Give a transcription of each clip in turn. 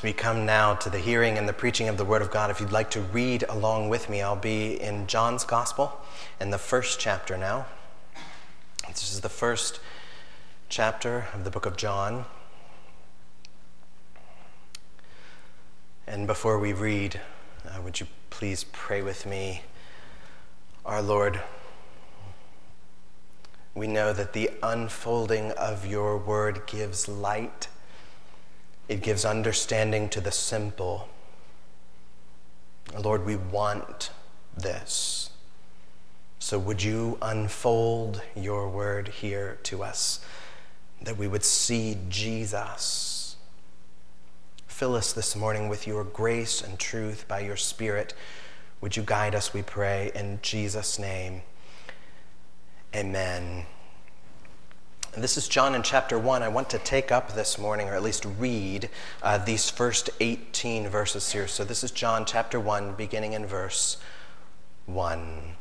As we come now to the hearing and the preaching of the Word of God, if you'd like to read along with me, I'll be in John's Gospel in the first chapter now. This is the first chapter of the book of John. And before we read, uh, would you please pray with me? Our Lord, we know that the unfolding of your word gives light, it gives understanding to the simple. Lord, we want this. So would you unfold your word here to us, that we would see Jesus? Fill us this morning with your grace and truth by your Spirit. Would you guide us, we pray, in Jesus' name? Amen. This is John in chapter 1. I want to take up this morning, or at least read, uh, these first 18 verses here. So this is John chapter 1, beginning in verse 1.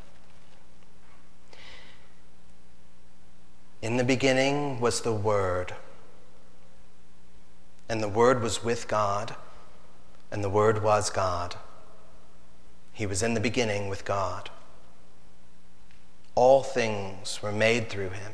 In the beginning was the Word, and the Word was with God, and the Word was God. He was in the beginning with God. All things were made through him,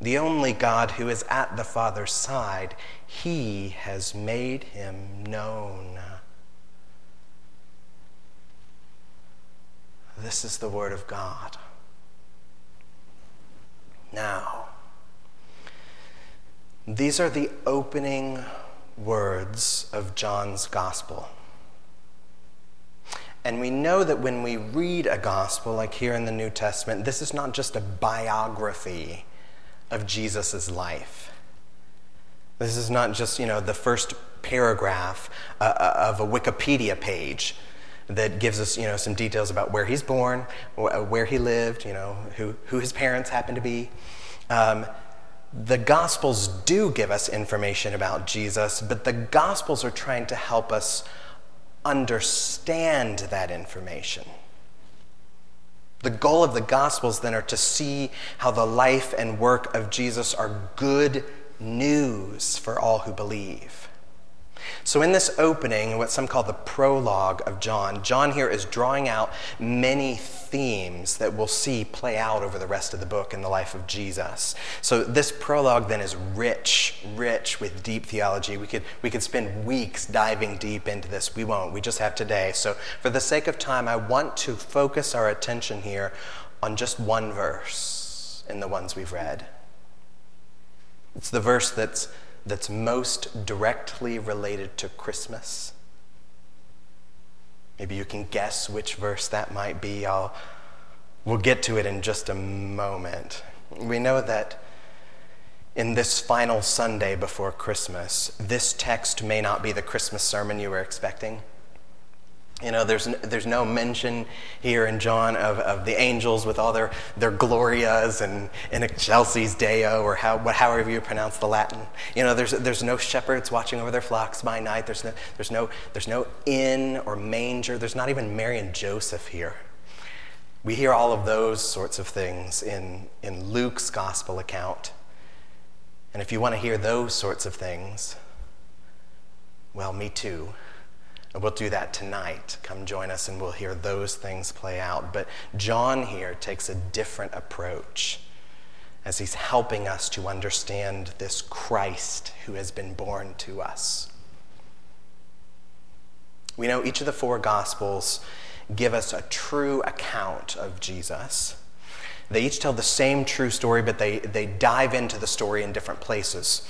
the only God who is at the Father's side, he has made him known. This is the Word of God. Now, these are the opening words of John's Gospel. And we know that when we read a gospel, like here in the New Testament, this is not just a biography of Jesus' life. This is not just, you know, the first paragraph uh, uh, of a Wikipedia page that gives us, you know, some details about where he's born, uh, where he lived, you know, who, who his parents happen to be. Um, the Gospels do give us information about Jesus, but the Gospels are trying to help us understand that information. The goal of the Gospels then are to see how the life and work of Jesus are good news for all who believe. So, in this opening, what some call the prologue of John, John here is drawing out many themes that we'll see play out over the rest of the book in the life of Jesus. So, this prologue then is rich, rich with deep theology. We could, we could spend weeks diving deep into this. We won't, we just have today. So, for the sake of time, I want to focus our attention here on just one verse in the ones we've read. It's the verse that's that's most directly related to Christmas? Maybe you can guess which verse that might be. I'll, we'll get to it in just a moment. We know that in this final Sunday before Christmas, this text may not be the Christmas sermon you were expecting. You know, there's, there's no mention here in John of, of the angels with all their, their glorias and, and excelsis Deo, or how, however you pronounce the Latin. You know, there's, there's no shepherds watching over their flocks by night. There's no, there's, no, there's no inn or manger. There's not even Mary and Joseph here. We hear all of those sorts of things in, in Luke's gospel account. And if you want to hear those sorts of things, well, me too. And we'll do that tonight. Come join us and we'll hear those things play out. But John here takes a different approach as he's helping us to understand this Christ who has been born to us. We know each of the four Gospels give us a true account of Jesus. They each tell the same true story, but they, they dive into the story in different places.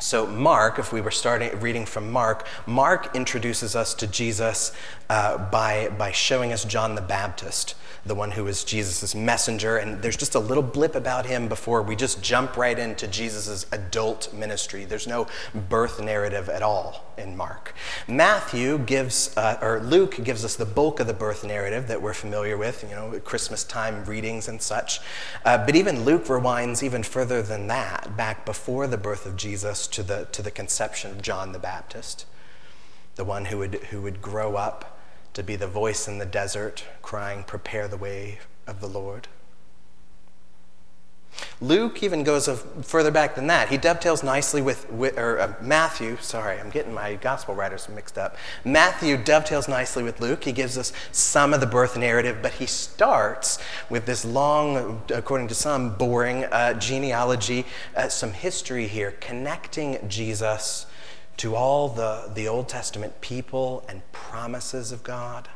So, Mark, if we were starting reading from Mark, Mark introduces us to Jesus uh, by, by showing us John the Baptist the one who is Jesus' messenger. And there's just a little blip about him before we just jump right into Jesus' adult ministry. There's no birth narrative at all in Mark. Matthew gives, uh, or Luke gives us the bulk of the birth narrative that we're familiar with, you know, Christmas time readings and such. Uh, but even Luke rewinds even further than that, back before the birth of Jesus to the, to the conception of John the Baptist, the one who would, who would grow up to be the voice in the desert crying, Prepare the way of the Lord. Luke even goes further back than that. He dovetails nicely with, with or uh, Matthew, sorry, I'm getting my gospel writers mixed up. Matthew dovetails nicely with Luke. He gives us some of the birth narrative, but he starts with this long, according to some, boring uh, genealogy, uh, some history here, connecting Jesus to all the, the Old Testament people and promises of God.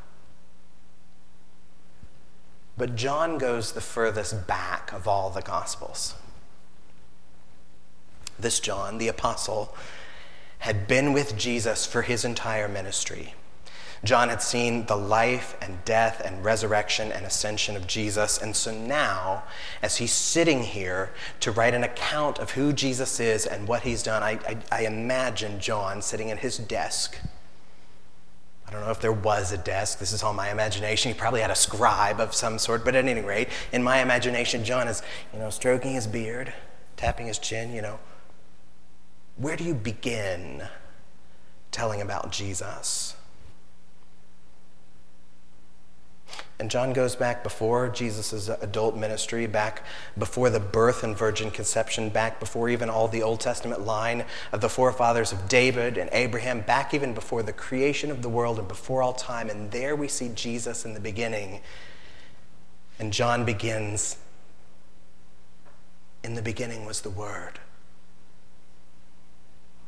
But John goes the furthest back of all the Gospels. This John, the apostle, had been with Jesus for his entire ministry. John had seen the life and death and resurrection and ascension of Jesus. And so now, as he's sitting here to write an account of who Jesus is and what he's done, I, I, I imagine John sitting at his desk. I don't know if there was a desk. This is all my imagination. He probably had a scribe of some sort, but at any rate, in my imagination, John is, you know, stroking his beard, tapping his chin, you know. Where do you begin telling about Jesus? And John goes back before Jesus' adult ministry, back before the birth and virgin conception, back before even all the Old Testament line of the forefathers of David and Abraham, back even before the creation of the world and before all time. And there we see Jesus in the beginning. And John begins In the beginning was the Word.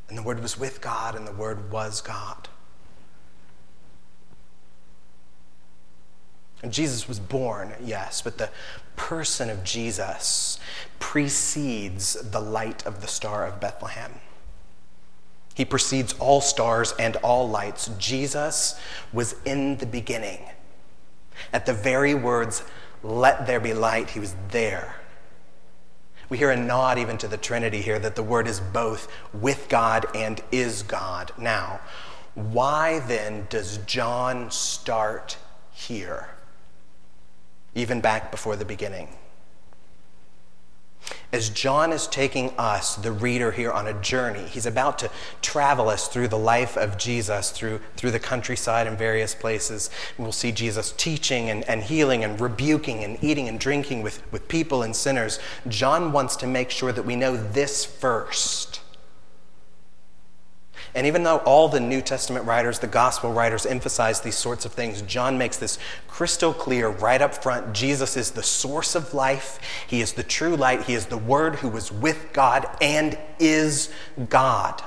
And the Word was with God, and the Word was God. Jesus was born, yes, but the person of Jesus precedes the light of the star of Bethlehem. He precedes all stars and all lights. Jesus was in the beginning. At the very words, let there be light, he was there. We hear a nod even to the Trinity here that the Word is both with God and is God. Now, why then does John start here? Even back before the beginning. As John is taking us, the reader here, on a journey, he's about to travel us through the life of Jesus, through, through the countryside and various places. We'll see Jesus teaching and, and healing and rebuking and eating and drinking with, with people and sinners. John wants to make sure that we know this first and even though all the New Testament writers, the gospel writers, emphasize these sorts of things, John makes this crystal clear right up front. Jesus is the source of life, He is the true light, He is the Word who was with God and is God.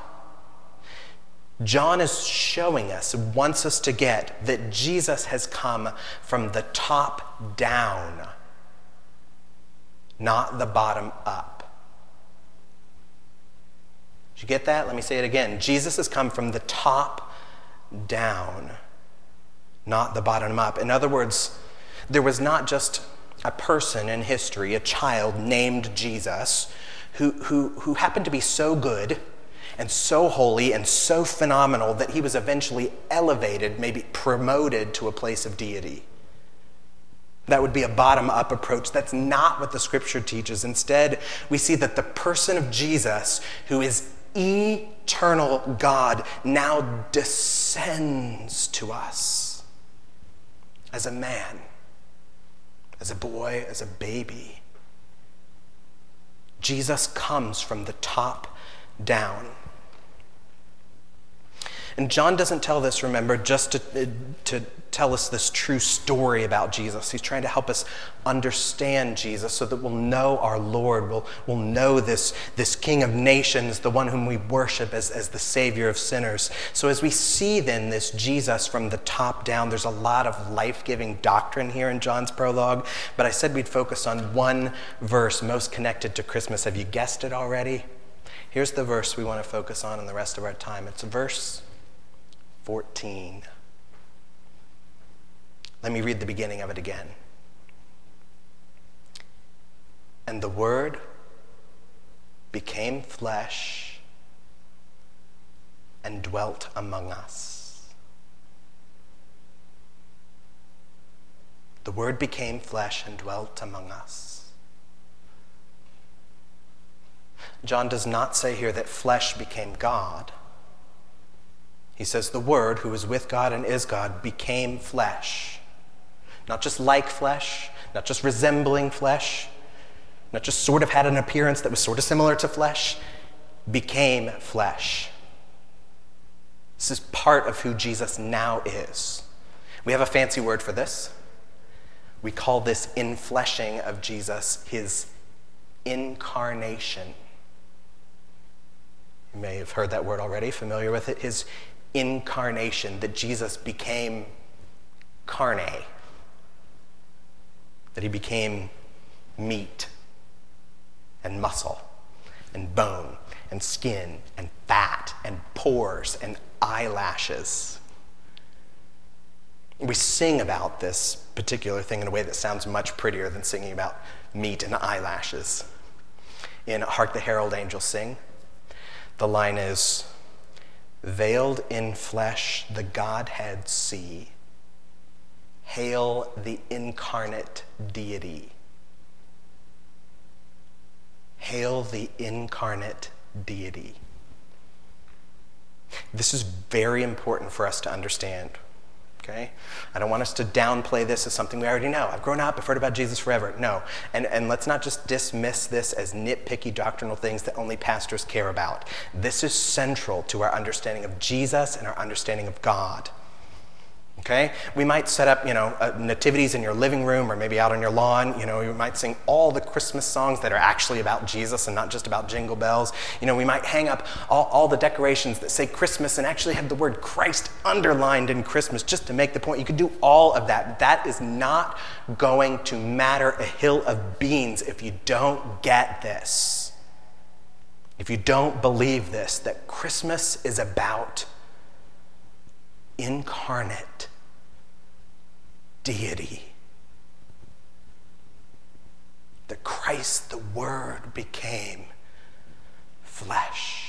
John is showing us, wants us to get that Jesus has come from the top down, not the bottom up. Did you get that? Let me say it again. Jesus has come from the top down, not the bottom up. In other words, there was not just a person in history, a child named Jesus, who, who, who happened to be so good and so holy and so phenomenal that he was eventually elevated, maybe promoted to a place of deity. That would be a bottom up approach. That's not what the scripture teaches. Instead, we see that the person of Jesus, who is eternal God, now descends to us as a man, as a boy, as a baby. Jesus comes from the top down. And John doesn't tell this, remember, just to, uh, to tell us this true story about Jesus. He's trying to help us understand Jesus so that we'll know our Lord. We'll, we'll know this, this King of nations, the one whom we worship as, as the Savior of sinners. So, as we see then this Jesus from the top down, there's a lot of life giving doctrine here in John's prologue. But I said we'd focus on one verse most connected to Christmas. Have you guessed it already? Here's the verse we want to focus on in the rest of our time. It's verse 14. Let me read the beginning of it again. And the Word became flesh and dwelt among us. The Word became flesh and dwelt among us. John does not say here that flesh became God. He says, The Word, who is with God and is God, became flesh. Not just like flesh, not just resembling flesh, not just sort of had an appearance that was sort of similar to flesh, became flesh. This is part of who Jesus now is. We have a fancy word for this. We call this infleshing of Jesus his incarnation. You may have heard that word already, familiar with it. His incarnation, that Jesus became carne, that he became meat and muscle and bone and skin and fat and pores and eyelashes. We sing about this particular thing in a way that sounds much prettier than singing about meat and eyelashes. In Hark the Herald Angels Sing, the line is, Veiled in flesh, the Godhead see. Hail the incarnate deity. Hail the incarnate deity. This is very important for us to understand okay? I don't want us to downplay this as something we already know. I've grown up, I've heard about Jesus forever. No. And, and let's not just dismiss this as nitpicky doctrinal things that only pastors care about. This is central to our understanding of Jesus and our understanding of God. Okay? We might set up, you know, uh, nativities in your living room or maybe out on your lawn. You know, we might sing all the Christmas songs that are actually about Jesus and not just about jingle bells. You know, we might hang up all, all the decorations that say Christmas and actually have the word Christ underlined in Christmas just to make the point. You could do all of that. That is not going to matter a hill of beans if you don't get this. If you don't believe this, that Christmas is about incarnate deity. The Christ, the Word, became flesh.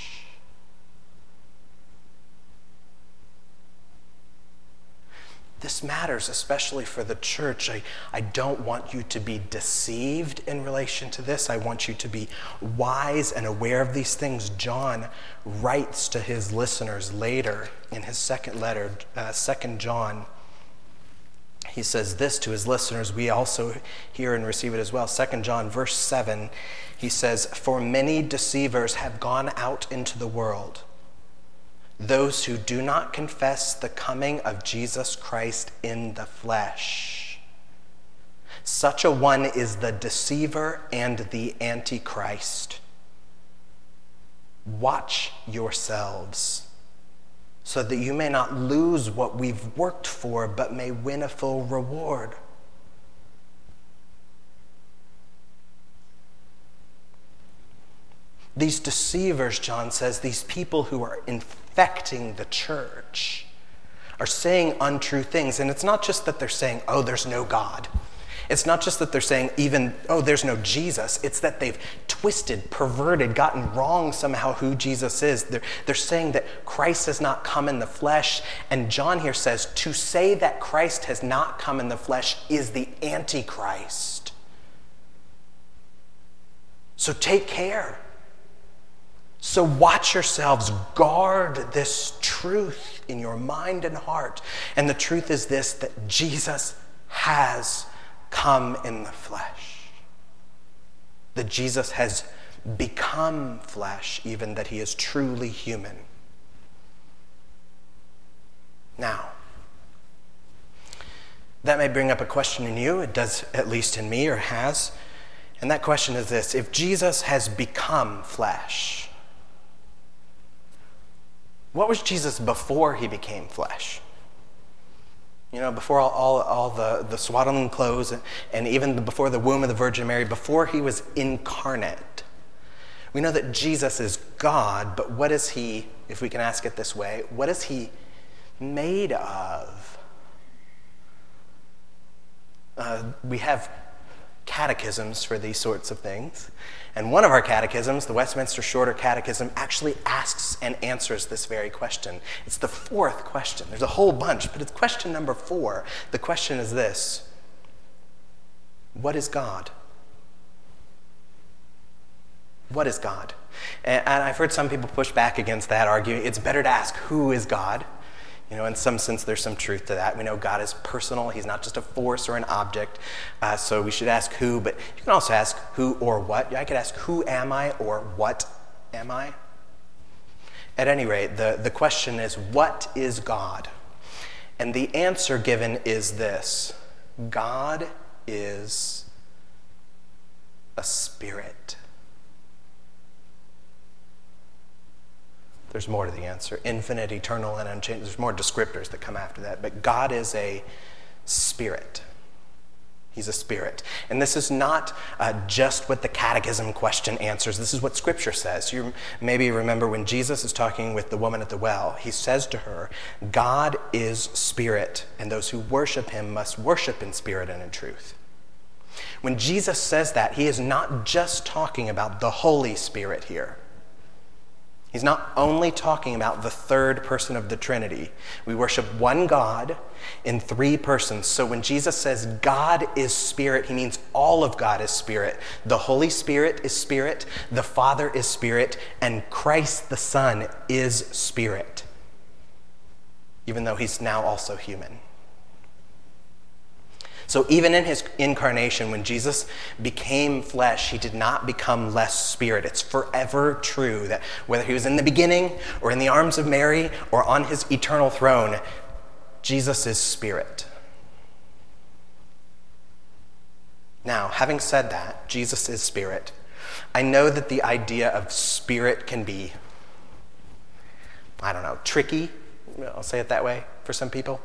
This matters, especially for the church. I, I don't want you to be deceived in relation to this. I want you to be wise and aware of these things. John writes to his listeners later in his second letter, uh, 2 John. He says this to his listeners. We also hear and receive it as well. 2 John, verse 7, he says, For many deceivers have gone out into the world those who do not confess the coming of Jesus Christ in the flesh. Such a one is the deceiver and the antichrist. Watch yourselves so that you may not lose what we've worked for, but may win a full reward. These deceivers, John says, these people who are infecting the church, are saying untrue things. And it's not just that they're saying, oh, there's no God. It's not just that they're saying, even, oh, there's no Jesus. It's that they've twisted, perverted, gotten wrong somehow who Jesus is. They're, they're saying that Christ has not come in the flesh. And John here says, to say that Christ has not come in the flesh is the Antichrist. So take care. So watch yourselves, guard this truth in your mind and heart. And the truth is this that Jesus has come in the flesh. That Jesus has become flesh, even that he is truly human. Now, that may bring up a question in you. It does, at least in me, or has. And that question is this If Jesus has become flesh, what was Jesus before he became flesh? You know, before all, all, all the, the swaddling clothes and, and even before the womb of the Virgin Mary, before he was incarnate. We know that Jesus is God, but what is he, if we can ask it this way, what is he made of? Uh, we have catechisms for these sorts of things. And one of our catechisms, the Westminster Shorter Catechism, actually asks and answers this very question. It's the fourth question. There's a whole bunch, but it's question number four. The question is this What is God? What is God? And I've heard some people push back against that, arguing it's better to ask who is God you know, in some sense, there's some truth to that. We know God is personal, He's not just a force or an object. Uh, so we should ask who, but you can also ask who or what. I could ask, Who am I or what am I? At any rate, the, the question is, What is God? And the answer given is this God is a spirit. There's more to the answer infinite, eternal, and unchanging. There's more descriptors that come after that. But God is a spirit. He's a spirit. And this is not uh, just what the catechism question answers. This is what Scripture says. You maybe remember when Jesus is talking with the woman at the well, he says to her, God is spirit, and those who worship him must worship in spirit and in truth. When Jesus says that, he is not just talking about the Holy Spirit here. He's not only talking about the third person of the Trinity. We worship one God in three persons. So when Jesus says God is spirit, he means all of God is spirit. The Holy Spirit is spirit, the Father is spirit, and Christ the Son is spirit, even though he's now also human. So even in his incarnation, when Jesus became flesh, he did not become less spirit. It's forever true that whether he was in the beginning or in the arms of Mary or on his eternal throne, Jesus is spirit. Now, having said that, Jesus is spirit. I know that the idea of spirit can be, I don't know, tricky. I'll say it that way for some people.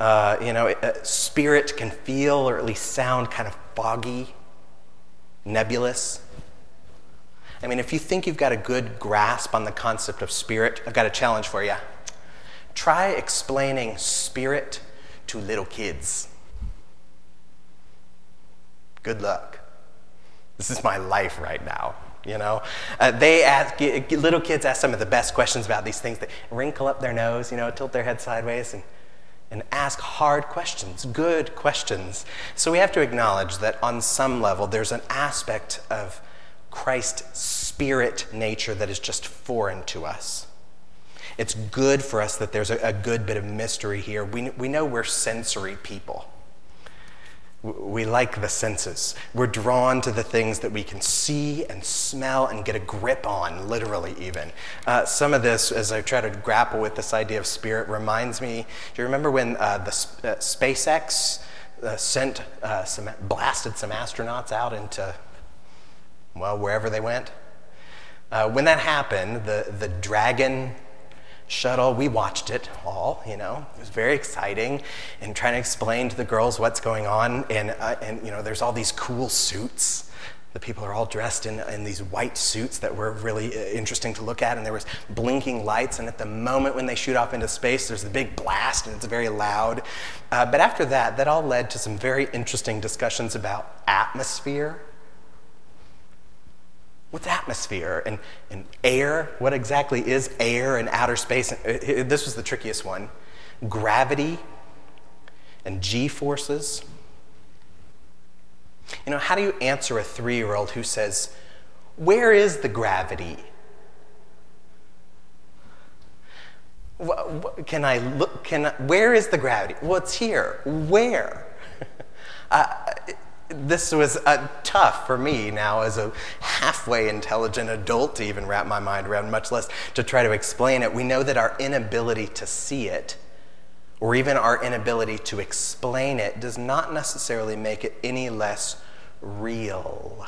Uh, you know, spirit can feel or at least sound kind of foggy, nebulous. I mean, if you think you've got a good grasp on the concept of spirit, I've got a challenge for you. Try explaining spirit to little kids. Good luck. This is my life right now. You know, uh, they ask little kids ask some of the best questions about these things. They wrinkle up their nose, you know, tilt their head sideways, and and ask hard questions, good questions. So we have to acknowledge that on some level, there's an aspect of Christ's spirit nature that is just foreign to us. It's good for us that there's a, good bit of mystery here. We, we know we're sensory people. We like the senses. We're drawn to the things that we can see and smell and get a grip on, literally, even. Uh, some of this, as I try to grapple with this idea of spirit, reminds me do you remember when uh, the uh, SpaceX uh, sent uh, some, blasted some astronauts out into, well, wherever they went? Uh, when that happened, the, the Dragon shuttle. We watched it all, you know. It was very exciting and trying to explain to the girls what's going on. And, uh, and you know, there's all these cool suits. The people are all dressed in, in these white suits that were really uh, interesting to look at, and there was blinking lights. And at the moment when they shoot off into space, there's the big blast, and it's very loud. Uh, but after that, that all led to some very interesting discussions about atmosphere. What's atmosphere and, and air? What exactly is air and outer space? Uh, this was the trickiest one. Gravity and g forces. You know, how do you answer a three year old who says, Where is the gravity? Can I look? Can I, where is the gravity? Well, it's here. Where? uh, this was uh, tough for me now as a halfway intelligent adult to even wrap my mind around, much less to try to explain it. We know that our inability to see it or even our inability to explain it does not necessarily make it any less real.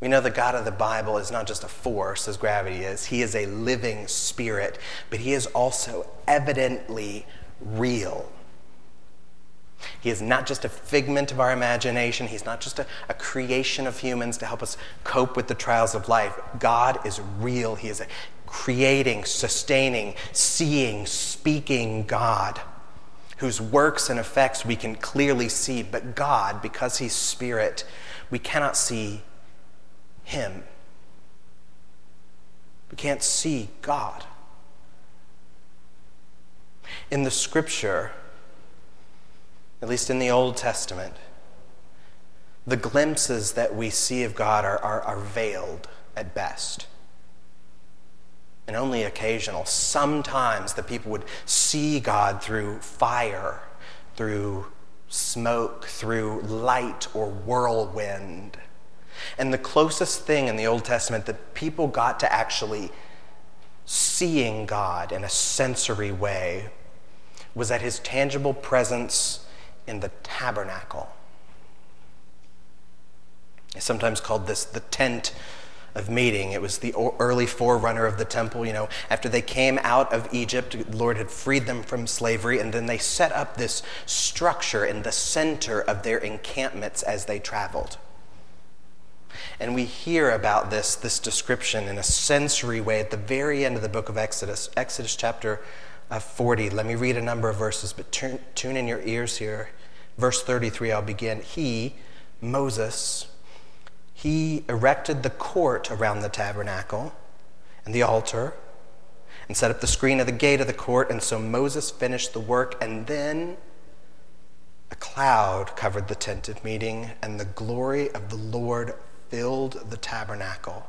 We know the God of the Bible is not just a force as gravity is, He is a living spirit, but He is also evidently real. He is not just a figment of our imagination. He's not just a, a, creation of humans to help us cope with the trials of life. God is real. He is a creating, sustaining, seeing, speaking God whose works and effects we can clearly see. But God, because He's Spirit, we cannot see Him. We can't see God. In the scripture, at least in the Old Testament, the glimpses that we see of God are, are, are veiled at best and only occasional. Sometimes the people would see God through fire, through smoke, through light or whirlwind. And the closest thing in the Old Testament that people got to actually seeing God in a sensory way was at his tangible presence in the tabernacle. It's sometimes called this the tent of meeting. It was the early forerunner of the temple. You know, after they came out of Egypt, the Lord had freed them from slavery, and then they set up this structure in the center of their encampments as they traveled. And we hear about this, this description in a sensory way at the very end of the book of Exodus, Exodus chapter uh, 40. Let me read a number of verses, but turn, tune in your ears here. Verse 33, I'll begin. He, Moses, he erected the court around the tabernacle and the altar and set up the screen of the gate of the court. And so Moses finished the work, and then a cloud covered the tent of meeting, and the glory of the Lord filled the tabernacle.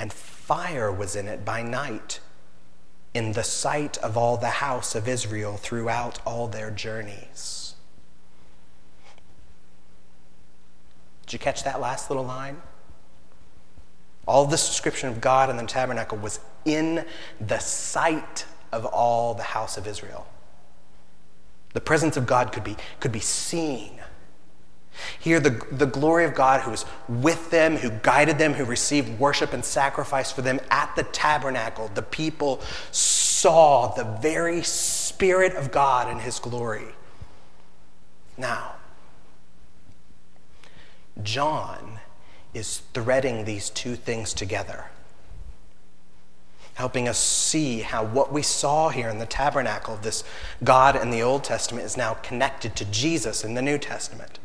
and fire was in it by night, in the sight of all the house of Israel throughout all their journeys. Did you catch that last little line? All this description of God and the tabernacle was in the sight of all the house of Israel. The presence of God could be, could be seen. Here, the, the glory of God who was with them, who guided them, who received worship and sacrifice for them at the tabernacle, the people saw the very Spirit of God in His glory. Now, John is threading these two things together, helping us see how what we saw here in the tabernacle, of this God in the Old Testament, is now connected to Jesus in the New Testament.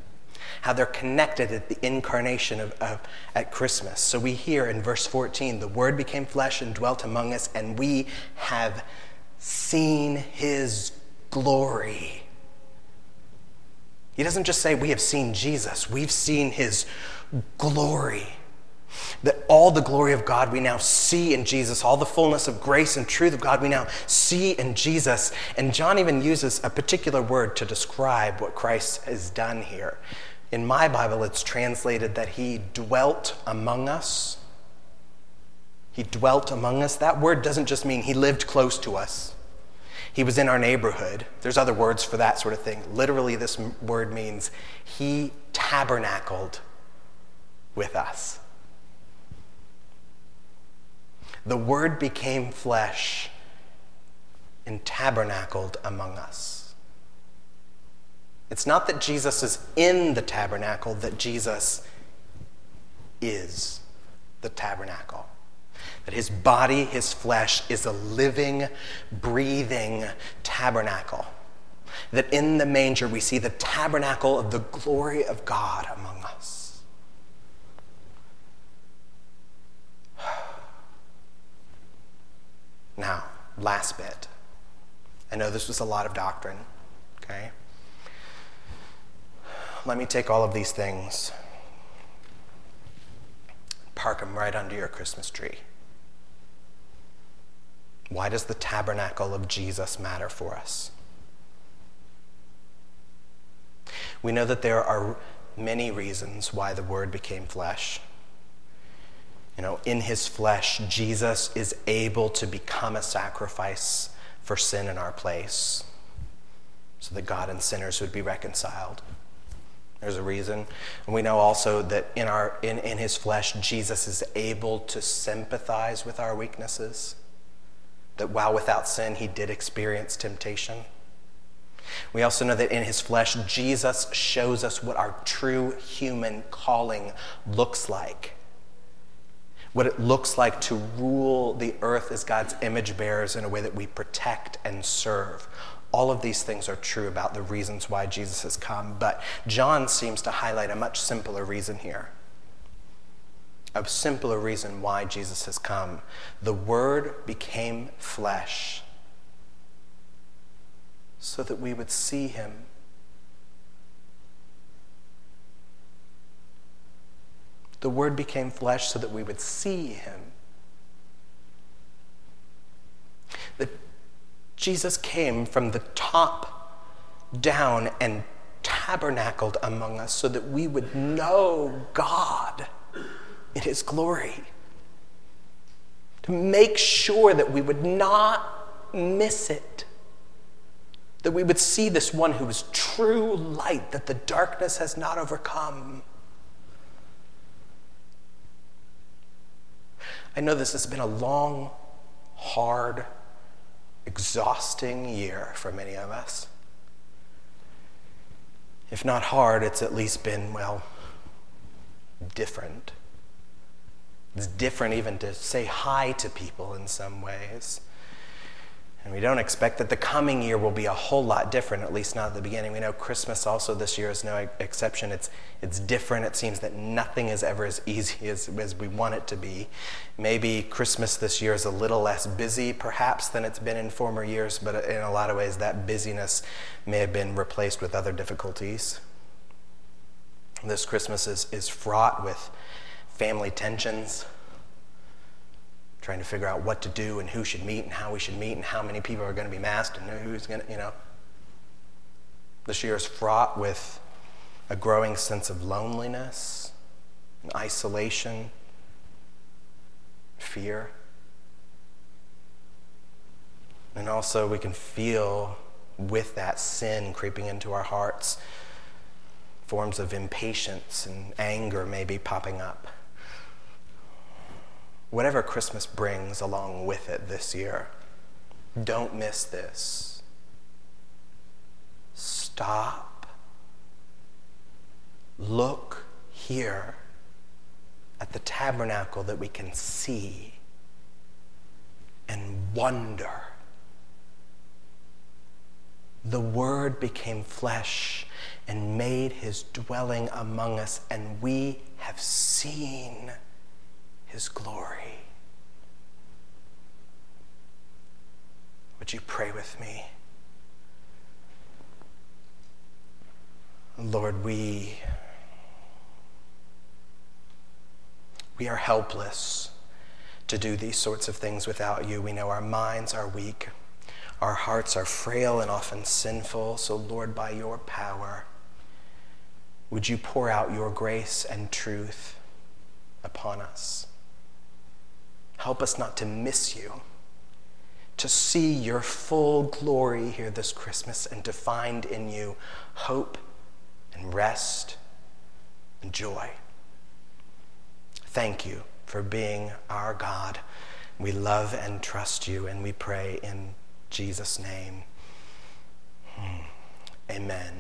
How they're connected at the incarnation of, of, at Christmas. So we hear in verse 14, the Word became flesh and dwelt among us, and we have seen His glory he doesn't just say, We have seen Jesus, we've seen his glory. That all the glory of God we now see in Jesus, all the fullness of grace and truth of God we now see in Jesus. And John even uses a particular word to describe what Christ has done here. In my Bible, it's translated that he dwelt among us. He dwelt among us. That word doesn't just mean he lived close to us, he was in our neighborhood. There's other words for that sort of thing. Literally, this word means he tabernacled with us. The Word became flesh and tabernacled among us. It's not that Jesus is in the tabernacle, that Jesus is the tabernacle. That his body, his flesh, is a living, breathing tabernacle. That in the manger we see the tabernacle of the glory of God among us. Now, last bit. I know this was a lot of doctrine, okay? Let me take all of these things, park them right under your Christmas tree. Why does the tabernacle of Jesus matter for us? We know that there are many reasons why the Word became flesh. You know, in his flesh, Jesus is able to become a sacrifice for sin in our place so that God and sinners would be reconciled. There's a reason. And we know also that in, our, in, in his flesh, Jesus is able to sympathize with our weaknesses. That while without sin, he did experience temptation. We also know that in his flesh, Jesus shows us what our true human calling looks like what it looks like to rule the earth as God's image bearers in a way that we protect and serve. All of these things are true about the reasons why Jesus has come, but John seems to highlight a much simpler reason here. A simpler reason why Jesus has come. The Word became flesh so that we would see Him The Word became flesh so that we would see him. That Jesus came from the top down and tabernacled among us so that we would know God in his glory. To make sure that we would not miss it. That we would see this one who is true light that the darkness has not overcome. I know this has been a long, hard, exhausting year for many of us. If not hard, it's at least been, well, different. It's different even to say hi to people in some ways. And we don't expect that the coming year will be a whole lot different, at least not at the beginning. We know Christmas also this year is no exception. It's, it's different. It seems that nothing is ever as easy as, as we want it to be. Maybe Christmas this year is a little less busy, perhaps, than it's been in former years, but in a lot of ways, that busyness may have been replaced with other difficulties. This Christmas is, is fraught with family tensions trying to figure out what to do and who should meet and how we should meet and how many people are going to be masked and who's going to, you know. This year is fraught with a growing sense of loneliness and isolation, fear. And also, we can feel with that sin creeping into our hearts forms of impatience and anger maybe popping up whatever Christmas brings along with it this year, don't miss this. Stop. Look here at the tabernacle that we can see and wonder. The Word became flesh and made his dwelling among us, and we have seen his glory. Would you pray with me? Lord, we We are helpless to do these sorts of things without you. We know our minds are weak, our hearts are frail and often sinful. So, Lord, by your power, would you pour out your grace and truth upon us? Help us not to miss you, to see your full glory here this Christmas, and to find in you hope and rest and joy. Thank you for being our God. We love and trust you, and we pray in Jesus' name. Hmm. Amen.